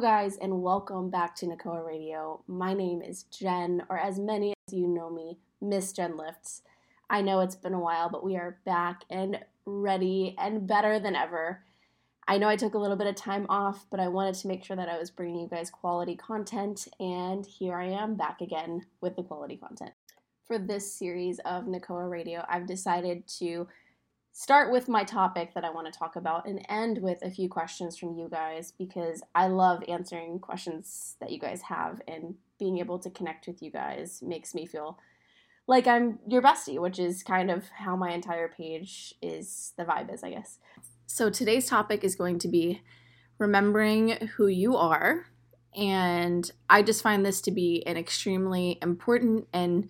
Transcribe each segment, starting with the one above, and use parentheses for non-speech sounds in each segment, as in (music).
Guys, and welcome back to Nakoa Radio. My name is Jen, or as many as you know me, Miss Jen Lifts. I know it's been a while, but we are back and ready and better than ever. I know I took a little bit of time off, but I wanted to make sure that I was bringing you guys quality content, and here I am back again with the quality content. For this series of Nakoa Radio, I've decided to start with my topic that I want to talk about and end with a few questions from you guys because I love answering questions that you guys have and being able to connect with you guys makes me feel like I'm your bestie, which is kind of how my entire page is the vibe is, I guess. So today's topic is going to be remembering who you are. And I just find this to be an extremely important and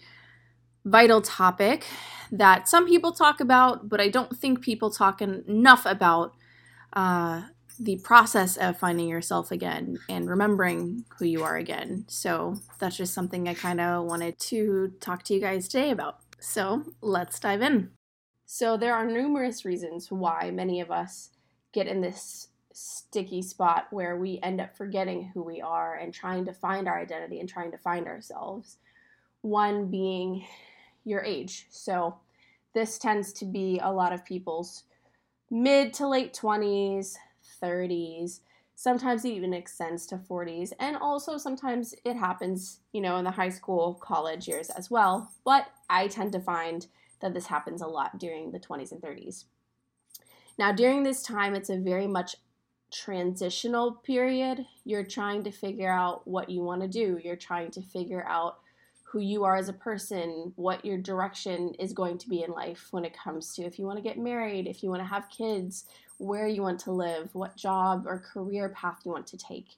vital topic that some people talk about, but I don't think people talk enough about uh, the process of finding yourself again and remembering who you are again. So that's just something I kind of wanted to talk to you guys today about. So let's dive in. So there are numerous reasons why many of us get in this sticky spot where we end up forgetting who we are and trying to find our identity and trying to find ourselves. One being your age. So this tends to be a lot of people's mid to late 20s, 30s. Sometimes it even extends to 40s. And also sometimes it happens, you know, in the high school, college years as well. But I tend to find that this happens a lot during the 20s and 30s. Now, during this time, it's a very much transitional period. You're trying to figure out what you want to do, you're trying to figure out who you are as a person, what your direction is going to be in life when it comes to if you want to get married, if you want to have kids, where you want to live, what job or career path you want to take.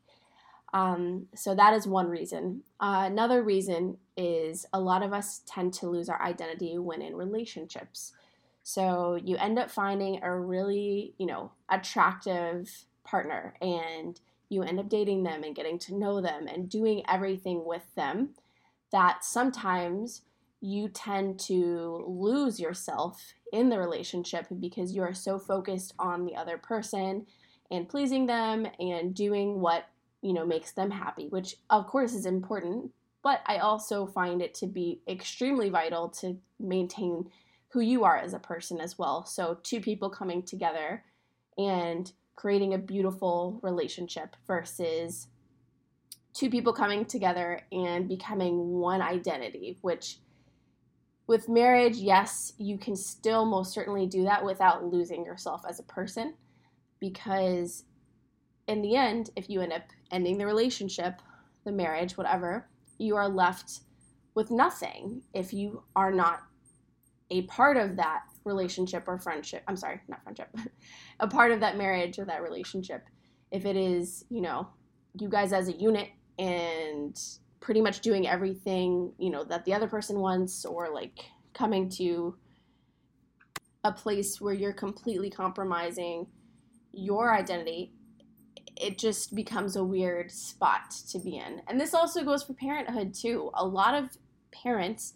Um, so that is one reason. Uh, another reason is a lot of us tend to lose our identity when in relationships. So you end up finding a really, you know, attractive partner and you end up dating them and getting to know them and doing everything with them that sometimes you tend to lose yourself in the relationship because you are so focused on the other person and pleasing them and doing what you know makes them happy which of course is important but i also find it to be extremely vital to maintain who you are as a person as well. So two people coming together and creating a beautiful relationship versus two people coming together and becoming one identity, which with marriage, yes, you can still most certainly do that without losing yourself as a person. Because in the end, if you end up ending the relationship, the marriage, whatever, you are left with nothing if you are not a part of that relationship or friendship. I'm sorry, not friendship, (laughs) a part of that marriage or that relationship. If it is, you know, you guys as a unit and pretty much doing everything you know that the other person wants or like coming to a place where you're completely compromising your identity it just becomes a weird spot to be in. And this also goes for parenthood too. A lot of parents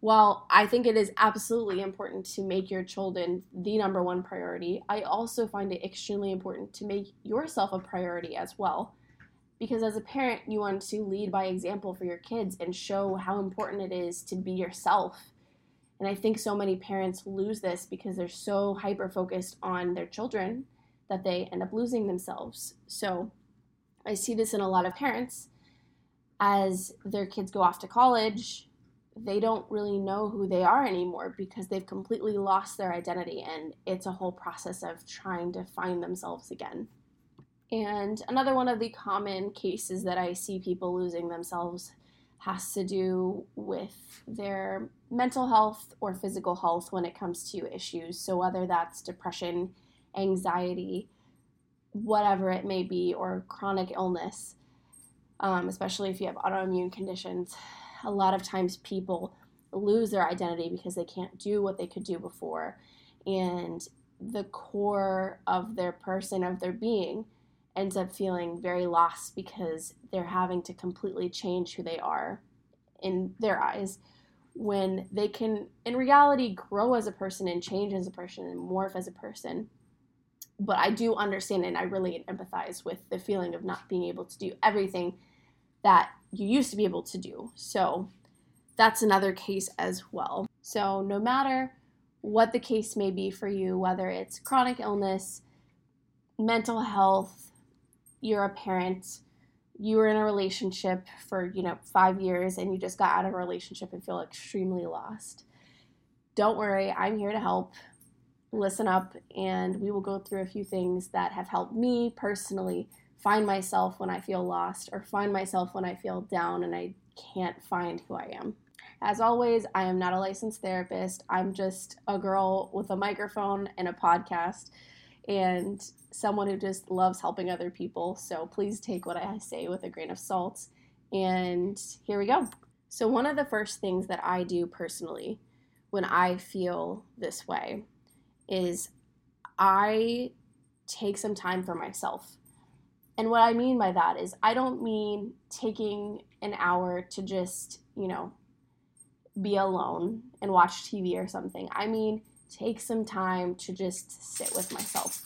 while I think it is absolutely important to make your children the number one priority, I also find it extremely important to make yourself a priority as well because as a parent you want to lead by example for your kids and show how important it is to be yourself. And i think so many parents lose this because they're so hyper focused on their children that they end up losing themselves. So i see this in a lot of parents. As their kids go off to college they don't really know who they are anymore because they've completely lost their identity and it's a whole process of trying to find themselves again and another one of the common cases that I see people losing themselves has to do with their mental health or physical health when it comes to issues. So, whether that's depression, anxiety, whatever it may be, or chronic illness, um, especially if you have autoimmune conditions, a lot of times people lose their identity because they can't do what they could do before. And the core of their person, of their being, ends up feeling very lost because they're having to completely change who they are in their eyes when they can in reality grow as a person and change as a person and morph as a person but I do understand and I really empathize with the feeling of not being able to do everything that you used to be able to do. So that's another case as well. So, no matter what the case may be for you, whether it's chronic illness, mental health, you're a parent, you were in a relationship for, you know, 5 years and you just got out of a relationship and feel extremely lost. Don't worry, I'm here to help. Listen up and we will go through a few things that have helped me personally find myself when I feel lost or find myself when I feel down and I can't find who I am. As always, I am not a licensed therapist. I'm just a girl with a microphone and a podcast and someone who just loves helping other people. So please take what I say with a grain of salt. And here we go. So, one of the first things that I do personally when I feel this way is I take some time for myself. And what I mean by that is, I don't mean taking an hour to just, you know, be alone and watch TV or something. I mean, take some time to just sit with myself,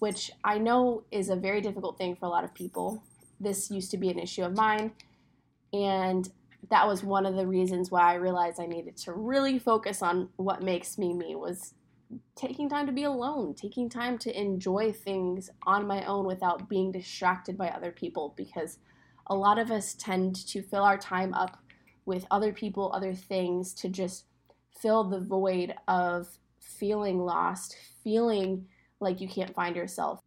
which I know is a very difficult thing for a lot of people. This used to be an issue of mine, and that was one of the reasons why I realized I needed to really focus on what makes me me was taking time to be alone, taking time to enjoy things on my own without being distracted by other people because a lot of us tend to fill our time up with other people, other things to just fill the void of feeling lost, feeling like you can't find yourself.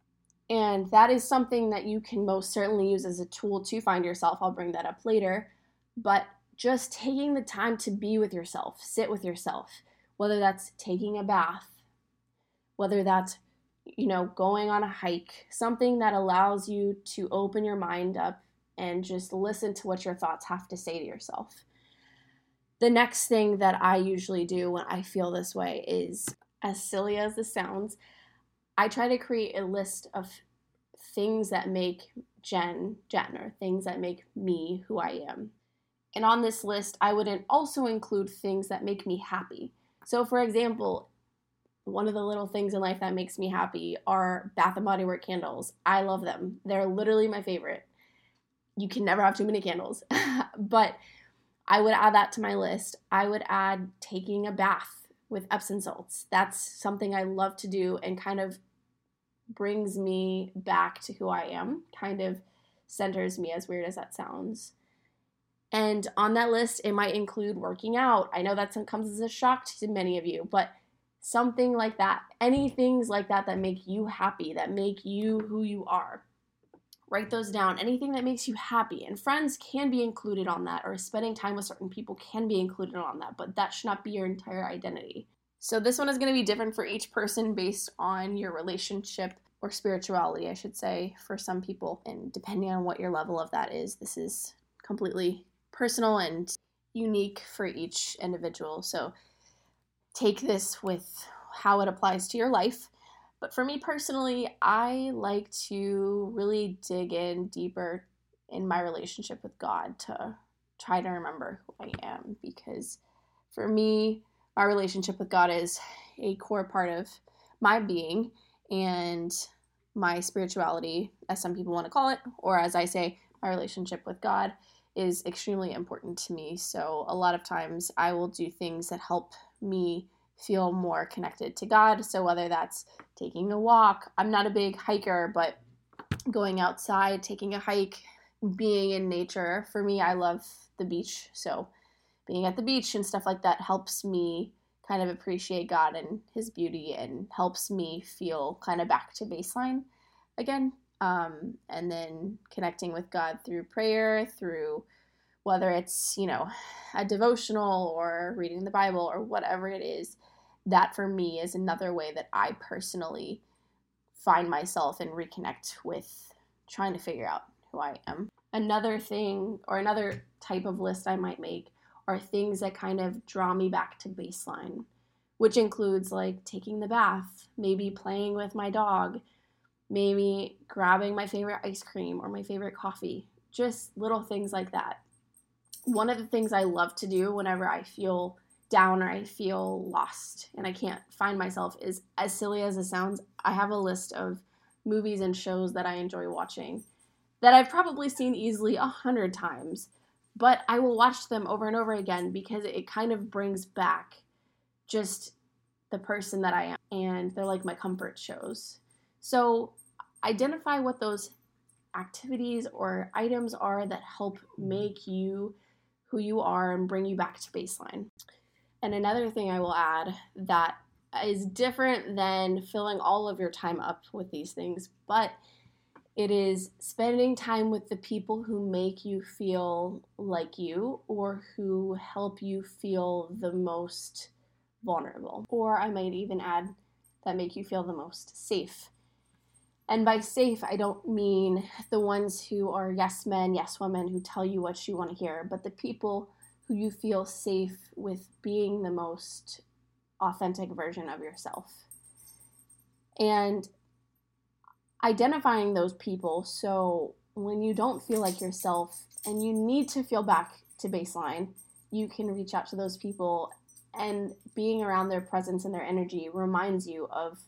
And that is something that you can most certainly use as a tool to find yourself. I'll bring that up later. But just taking the time to be with yourself, sit with yourself, whether that's taking a bath, whether that's you know going on a hike something that allows you to open your mind up and just listen to what your thoughts have to say to yourself the next thing that i usually do when i feel this way is as silly as this sounds i try to create a list of things that make jen jen or things that make me who i am and on this list i wouldn't also include things that make me happy so for example one of the little things in life that makes me happy are Bath and Body Work candles. I love them. They're literally my favorite. You can never have too many candles. (laughs) but I would add that to my list. I would add taking a bath with Epsom salts. That's something I love to do and kind of brings me back to who I am, kind of centers me, as weird as that sounds. And on that list, it might include working out. I know that comes as a shock to many of you, but something like that, any things like that that make you happy, that make you who you are. Write those down. Anything that makes you happy. And friends can be included on that, or spending time with certain people can be included on that, but that should not be your entire identity. So, this one is going to be different for each person based on your relationship or spirituality, I should say, for some people. And depending on what your level of that is, this is completely personal and unique for each individual. So, take this with how it applies to your life. But for me personally, I like to really dig in deeper in my relationship with God to try to remember who I am because for me, my relationship with God is a core part of my being and my spirituality, as some people want to call it, or as I say, my relationship with God is extremely important to me. So a lot of times I will do things that help me feel more connected to God. So whether that's taking a walk, I'm not a big hiker, but going outside, taking a hike, being in nature. For me, I love the beach. So being at the beach and stuff like that helps me kind of appreciate God and his beauty and helps me feel kind of back to baseline again. Um, and then connecting with God through prayer, through whether it's, you know, a devotional or reading the Bible or whatever it is, that for me is another way that I personally find myself and reconnect with trying to figure out who I am. Another thing or another type of list I might make are things that kind of draw me back to baseline, which includes like taking the bath, maybe playing with my dog, maybe grabbing my favorite ice cream or my favorite coffee, just little things like that. One of the things I love to do whenever I feel down or I feel lost and I can't find myself is as silly as it sounds, I have a list of movies and shows that I enjoy watching that I've probably seen easily a hundred times, but I will watch them over and over again because it kind of brings back just the person that I am and they're like my comfort shows. So identify what those activities or items are that help make you who you are and bring you back to baseline. And another thing I will add that is different than filling all of your time up with these things, but it is spending time with the people who make you feel like you or who help you feel the most vulnerable. Or I might even add that make you feel the most safe. And by safe, I don't mean the ones who are yes men, yes women who tell you what you want to hear, but the people who you feel safe with being the most authentic version of yourself. And identifying those people so when you don't feel like yourself and you need to feel back to baseline, you can reach out to those people and being around their presence and their energy reminds you of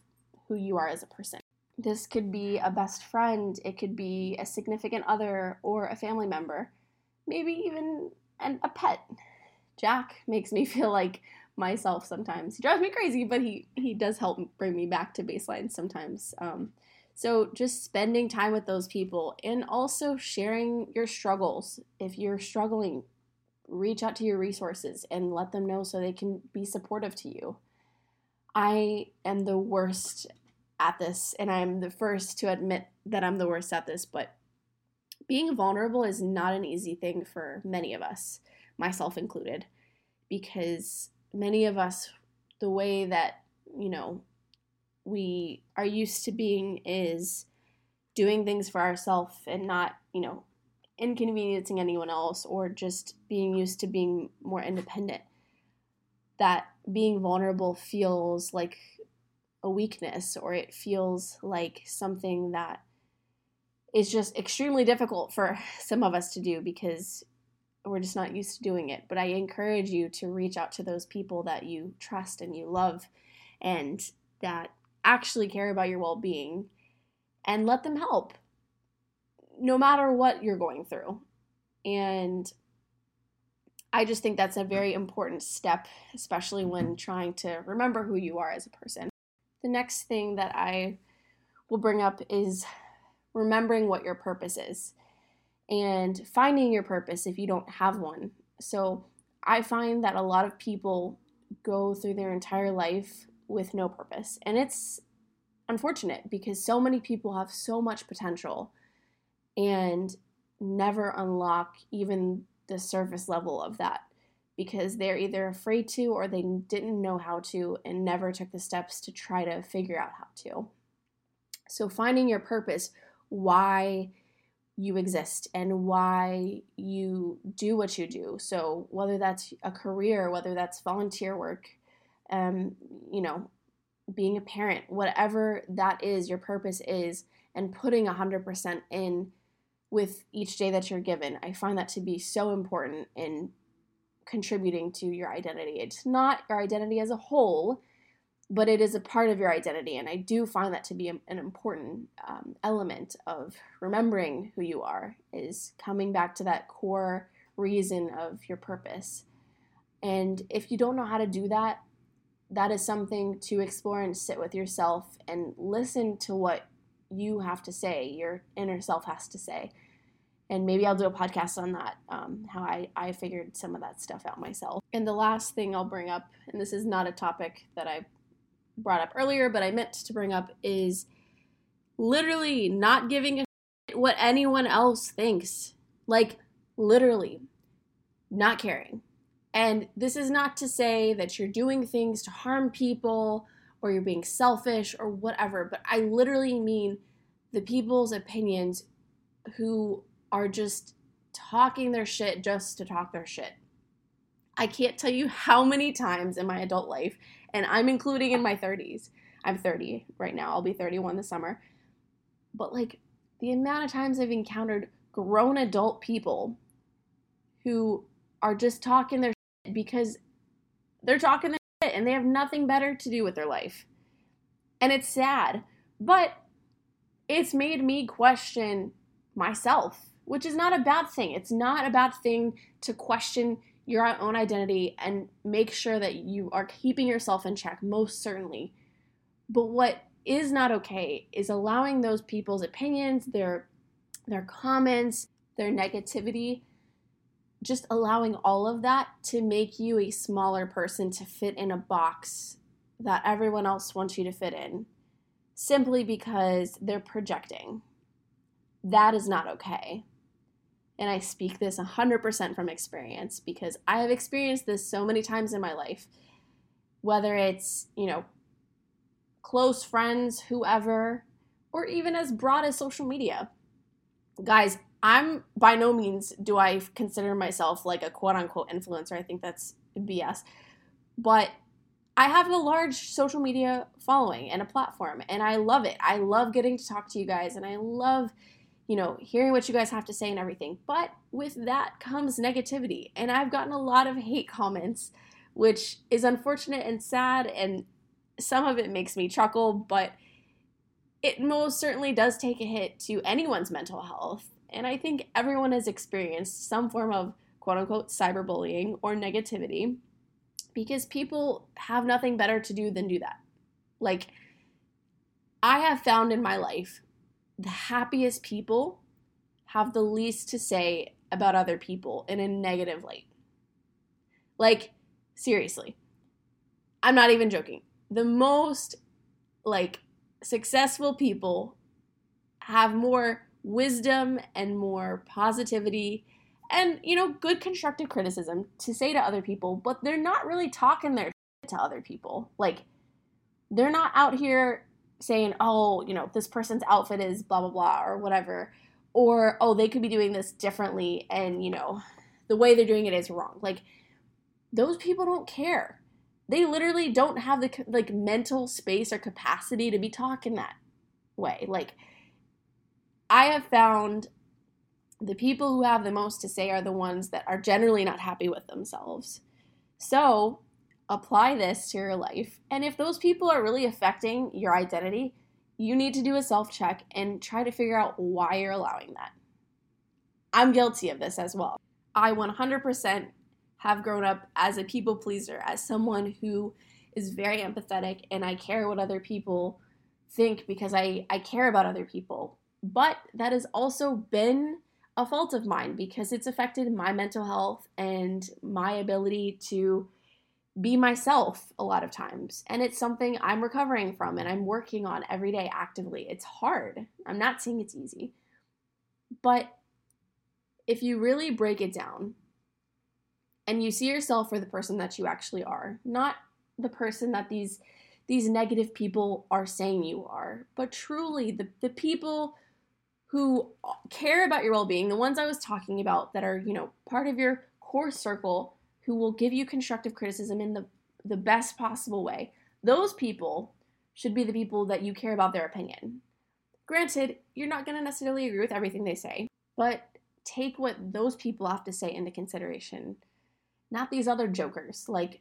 who you are as a person. This could be a best friend, it could be a significant other or a family member, maybe even and a pet. Jack makes me (laughs) feel like myself sometimes. He drives me crazy, but he he does help bring me back to baseline sometimes. Um, so just spending time with those people and also sharing your struggles. If you're struggling, reach out to your resources and let them know so they can be supportive to you. I am the worst at this, and I'm the first to admit that I'm the worst at this, but being vulnerable is not an easy thing for many of us myself included, because many of us, the way that, you know, we are used to being is doing things for ourselves and not, you know, inconveniencing anyone else or just being used to being more independent. That being vulnerable feels like a weakness or it feels like something that is just extremely difficult for (laughs) some of us to do because we're just not used to doing it. But I encourage you to reach out to those people that you trust and you love and that actually care about your well being and let them help no matter what you're going through. And I just think that's a very important step, especially when trying to remember who you are as a person. The next thing that I will bring up is remembering what your purpose is and finding your purpose if you don't have one. So I find that a lot of people go through their entire life with no purpose. And it's unfortunate because so many people have so much potential and never unlock even the surface level of that because they're either afraid to or they didn't know how to and never took the steps to try to figure out how to. So, finding your purpose, why you exist and why you do what you do. So, whether that's a career, whether that's volunteer work, um, you know, being a parent, whatever that is, your purpose is, and putting 100% in with each day that you're given. I find that to be so important in contributing to your identity. It's not your identity as a whole, but it is a part of your identity. And I do find that to be an important um, element of remembering who you are, is coming back to that core reason of your purpose. And if you don't know how to do that, that is something to explore and sit with yourself and listen to what you have to say, your inner self has to say. And maybe I'll do a podcast on that, um, how I, I figured some of that stuff out myself. And the last thing I'll bring up, and this is not a topic that I brought up earlier, but I meant to bring up is literally not giving a shit what anyone else thinks. Like, literally, not caring. And this is not to say that you're doing things to harm people or you're being selfish or whatever, but I literally mean the people's opinions who are just talking their shit just to talk their shit. I can't tell you how many times in my adult life and I'm including in my 30s. I'm 30 right now. I'll be 31 this summer. But like the amount of times I've encountered grown adult people who are just talking their because they're talking shit and they have nothing better to do with their life. And it's sad, but it's made me question myself, which is not a bad thing. It's not a bad thing to question your own identity and make sure that you are keeping yourself in check, most certainly. But what is not okay is allowing those people's opinions, their their comments, their negativity, just allowing all of that to make you a smaller person to fit in a box that everyone else wants you to fit in simply because they're projecting. That is not okay. And I speak this 100% from experience because I have experienced this so many times in my life. Whether it's, you know, close friends, whoever, or even as broad as social media. Guys, I'm by no means do I consider myself like a quote unquote influencer. I think that's BS. But I have a large social media following and a platform, and I love it. I love getting to talk to you guys, and I love you know, hearing what you guys have to say and everything. But with that comes negativity. And I've gotten a lot of hate comments, which is unfortunate and sad. And some of it makes me chuckle, but it most certainly does take a hit to anyone's mental health. And I think everyone has experienced some form of quote unquote cyberbullying or negativity because people have nothing better to do than do that. Like, I have found in my life the happiest people have the least to say about other people in a negative light. Like, seriously. I'm not even joking. The most, like, successful people have more wisdom and more positivity and, you know, good constructive criticism to say to other people, but they're not really talking their to other people. Like, they're not out here saying, oh, you know, this person's outfit is blah, blah, blah, or whatever. Or, oh, they could be doing this differently and, you know, the way they're doing it is wrong. Like, those people don't care. They literally don't have the, like, mental space or capacity to be talking that way. Like, I have found the people who have the most to say are the ones that are generally not happy with themselves. So, apply this to your life. And if those people are really affecting your identity, you need to do a self check and try to figure out why you're allowing that. I'm guilty of this as well. I 100% have grown up as a people pleaser, as someone who is very empathetic and I care what other people think because I, I care about other people. But that has also been a fault of mine because it's affected my mental health and my ability to be myself a lot of times. And it's something I'm recovering from and I'm working on every day actively. It's hard. I'm not saying it's easy. But if you really break it down and you see yourself for the person that you actually are, not the person that these these negative people are saying you are, but truly the, the people who uh, care about your well-being, the ones I was talking about that are, you know, part of your core circle who will give you constructive criticism in the, the best possible way, those people should be the people that you care about their opinion. Granted, you're not going to necessarily agree with everything they say, but take what those people have to say into consideration, not these other jokers. Like,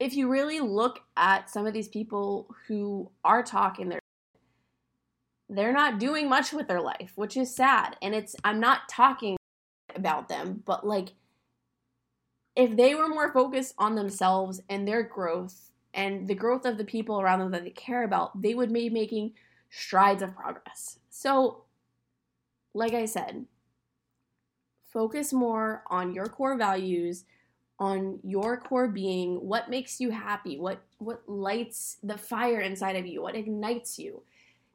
if you really look at some of these people who are talking, they're they're not doing much with their life, which is sad. And it's I'm not talking about them, but like if they were more focused on themselves and their growth and the growth of the people around them that they care about, they would be making strides of progress. So, like I said, focus more on your core values, on your core being, what makes you happy, what what lights the fire inside of you, what ignites you,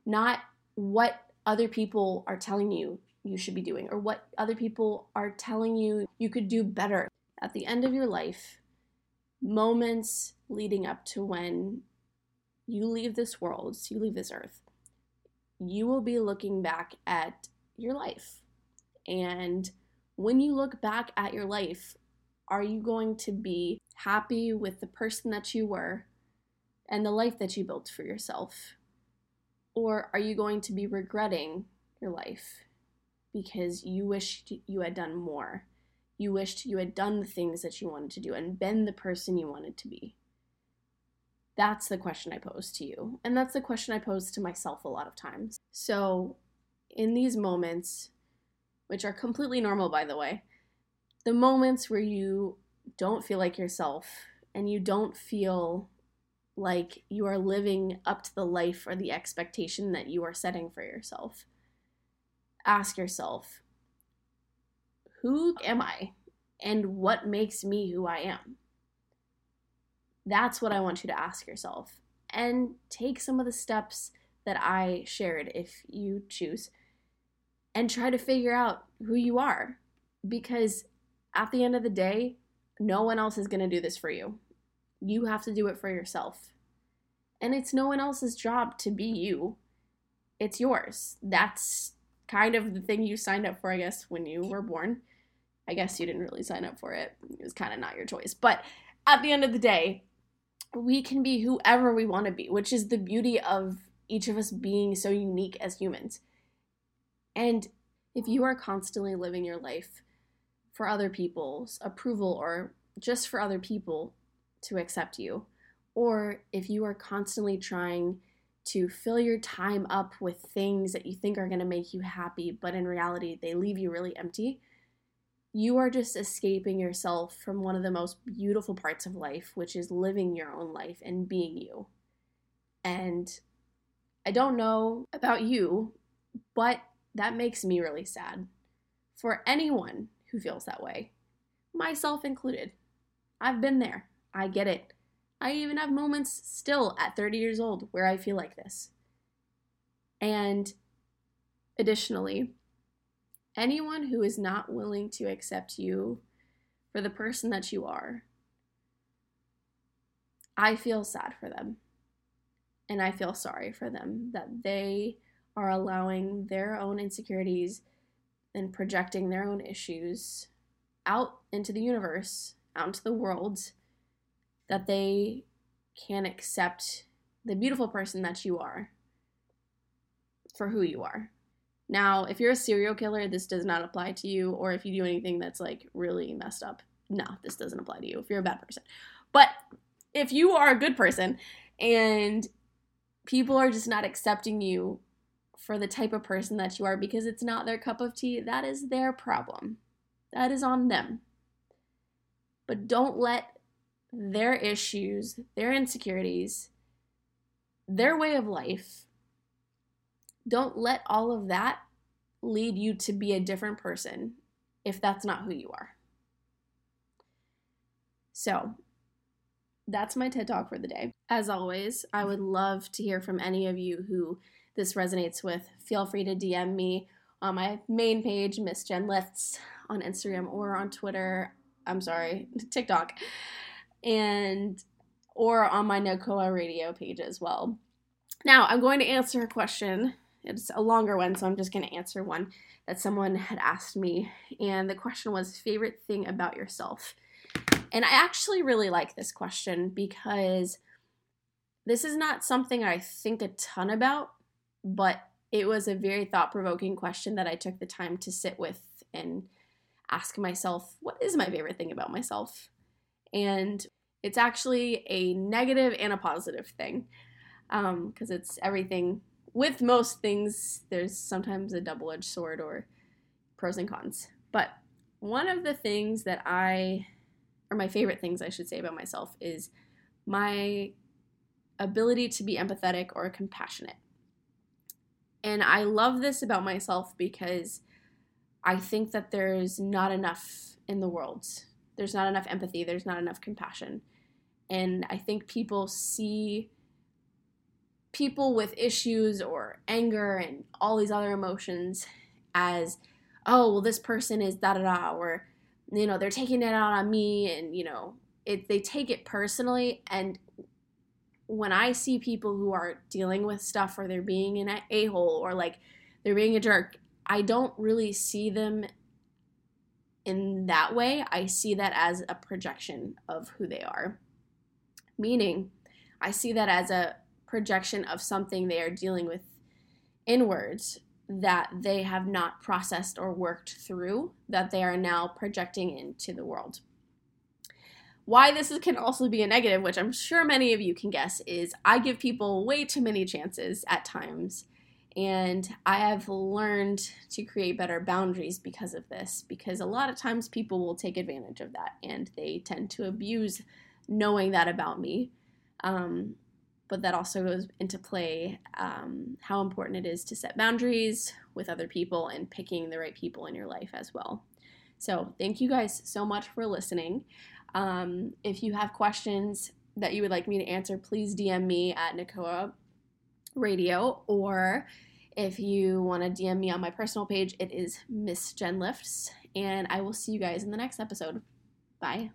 not what other people are telling you you should be doing or what other people are telling you you could do better at the end of your life, moments leading up to when you leave this world, so you leave this earth, you will be looking back at your life. And when you look back at your life, are you going to be happy with the person that you were and the life that you built for yourself? Or are you going to be regretting your life because you wished you had done more? you wished you had done the things that you wanted to do and been the person you wanted to be? That's the question I pose to you. And that's the question I pose to myself a lot of times. So, in these moments, which are completely normal, by the way, the moments where you don't feel like yourself and you don't feel like you are living up to the life or the expectation that you are setting for yourself, ask yourself, who am I? And what makes me who I am? That's what I want you to ask yourself. And take some of the steps that I shared if you choose and try to figure out who you are. Because at the end of the day, no one else is going to do this for you. You have to do it for yourself. And it's no one else's job to be you, it's yours. That's kind of the thing you signed up for, I guess, when you were born. I guess you didn't really sign up for it. It was kind of not your choice. But at the end of the day, we can be whoever we want to be, which is the beauty of each of us being so unique as humans. And if you are constantly living your life for other people's approval or just for other people to accept you, or if you are constantly trying to fill your time up with things that you think are going to make you happy, but in reality they leave you really empty, you are just escaping yourself from one of the most beautiful parts of life, which is living your own life and being you. And I don't know about you, but that makes me really sad for anyone who feels that way, myself included. I've been there. I get it. I even have moments still at 30 years old where I feel like this. And additionally, anyone who is not willing to accept you for the person that you are, I feel sad for them. And I feel sorry for them that they are allowing their own insecurities and projecting their own issues out into the universe, out into the world, that they can accept the beautiful person that you are for who you are. Now, if you're a serial killer, this does not apply to you, or if you do anything that's like really messed up, no, this doesn't apply to you if you're a bad person. But if you are a good person and people are just not accepting you for the type of person that you are because it's not their cup of tea, that is their problem. That is on them. But don't let their issues, their insecurities, their way of life, don't let all of that lead you to be a different person if that's not who you are. So, that's my TED Talk for the day. As always, I would love to hear from any of you who this resonates with. Feel free to DM me on my main page, Miss Jen Lifts, on Instagram or on Twitter. I'm sorry, (laughs) TikTok, and or on my NACOA radio page as well. Now, I'm going to answer a question it's a longer one, so I'm just going to answer one that someone had asked me. And the question was favorite thing about yourself. And I actually really like this question because this is not something I think a ton about, but it was a very thought provoking question that I took the time to sit with and ask myself, what is my favorite thing about myself? And it's actually a negative and a positive thing because um, it's everything with most things, there's sometimes a double edged sword or pros and cons. But one of the things that I, or my favorite things I should say about myself, is my ability to be empathetic or compassionate. And I love this about myself because I think that there's not enough in the world. There's not enough empathy, there's not enough compassion. And I think people see people with issues or anger and all these other emotions as, oh, well, this person is da da da, or, you know, they're taking it out on me, and, you know, it, they take it personally. And when I see people who are dealing with stuff or they're being an a hole or like they're being a jerk, I don't really see them in that way. I see that as a projection of who they are. Meaning, I see that as a projection of something they are dealing with inwards that they have not processed or worked through that they are now projecting into the world. Why this can also be a negative, which I'm sure many of you can guess, is I give people way too many chances at times. And I have learned to create better boundaries because of this, because a lot of times people will take advantage of that and they tend to abuse knowing that about me. Um, but that also goes into play um, how important it is to set boundaries with other people and picking the right people in your life as well. So, thank you guys so much for listening. Um, if you have questions that you would like me to answer, please DM me at Nakoa Radio, or if you want to DM me on my personal page, it is Miss Jen Lifts. And I will see you guys in the next episode. Bye.